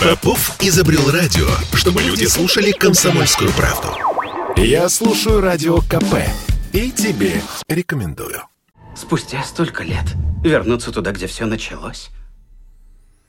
Попов изобрел радио, чтобы люди слушали комсомольскую правду. Я слушаю радио КП и тебе рекомендую. Спустя столько лет вернуться туда, где все началось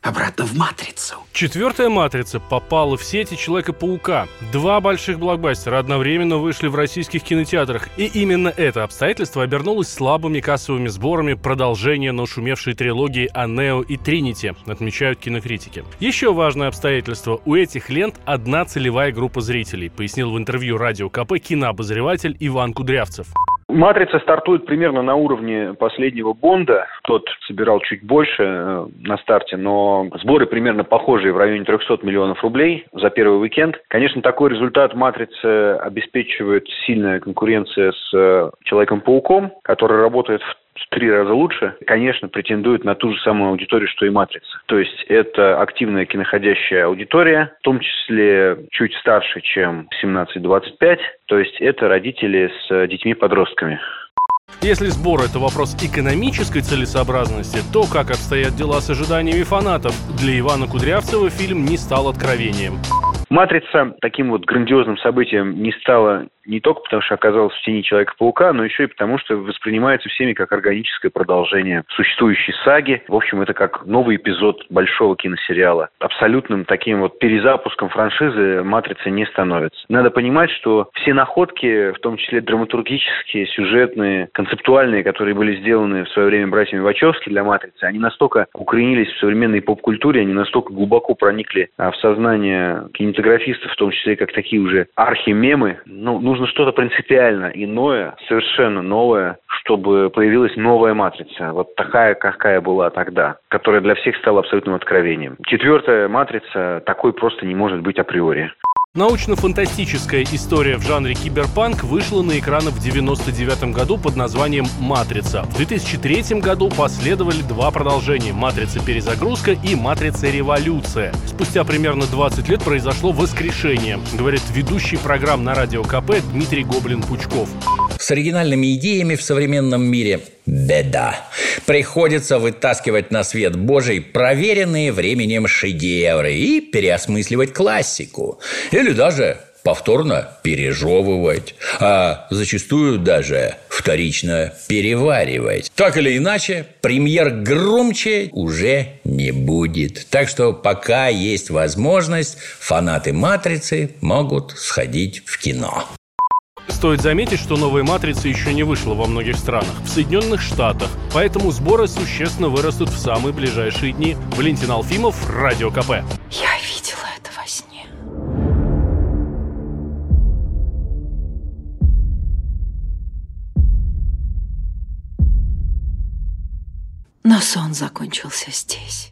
обратно в «Матрицу». Четвертая «Матрица» попала в сети Человека-паука. Два больших блокбастера одновременно вышли в российских кинотеатрах. И именно это обстоятельство обернулось слабыми кассовыми сборами продолжения нашумевшей трилогии о Нео и Тринити, отмечают кинокритики. Еще важное обстоятельство. У этих лент одна целевая группа зрителей, пояснил в интервью радио КП кинообозреватель Иван Кудрявцев. Матрица стартует примерно на уровне последнего Бонда. Тот собирал чуть больше э, на старте, но сборы примерно похожие в районе 300 миллионов рублей за первый уикенд. Конечно, такой результат Матрицы обеспечивает сильная конкуренция с э, Человеком-пауком, который работает в в три раза лучше, конечно, претендует на ту же самую аудиторию, что и «Матрица». То есть это активная киноходящая аудитория, в том числе чуть старше, чем 17-25, то есть это родители с детьми-подростками. Если сбор – это вопрос экономической целесообразности, то как обстоят дела с ожиданиями фанатов? Для Ивана Кудрявцева фильм не стал откровением. «Матрица» таким вот грандиозным событием не стала не только потому, что оказалась в тени Человека-паука, но еще и потому, что воспринимается всеми как органическое продолжение существующей саги. В общем, это как новый эпизод большого киносериала. Абсолютным таким вот перезапуском франшизы «Матрица» не становится. Надо понимать, что все находки, в том числе драматургические, сюжетные, концептуальные, которые были сделаны в свое время братьями Вачовски для «Матрицы», они настолько укоренились в современной поп-культуре, они настолько глубоко проникли а, в сознание кинематографистов, в том числе как такие уже архимемы. Ну, нужно что-то принципиально иное, совершенно новое, чтобы появилась новая матрица, вот такая, какая была тогда, которая для всех стала абсолютным откровением. Четвертая матрица такой просто не может быть априори. Научно-фантастическая история в жанре киберпанк вышла на экраны в 1999 году под названием «Матрица». В 2003 году последовали два продолжения «Матрица. Перезагрузка» и «Матрица. Революция». Спустя примерно 20 лет произошло воскрешение, говорит ведущий программ на радио КП Дмитрий Гоблин-Пучков. С оригинальными идеями в современном мире беда. Приходится вытаскивать на свет Божий проверенные временем шедевры и переосмысливать классику. Или даже повторно пережевывать, а зачастую даже вторично переваривать. Так или иначе, премьер громче уже не будет. Так что пока есть возможность, фанаты «Матрицы» могут сходить в кино. Стоит заметить, что новая «Матрица» еще не вышла во многих странах. В Соединенных Штатах. Поэтому сборы существенно вырастут в самые ближайшие дни. Валентин Алфимов, Радио КП. Я видела это во сне. Но сон закончился здесь.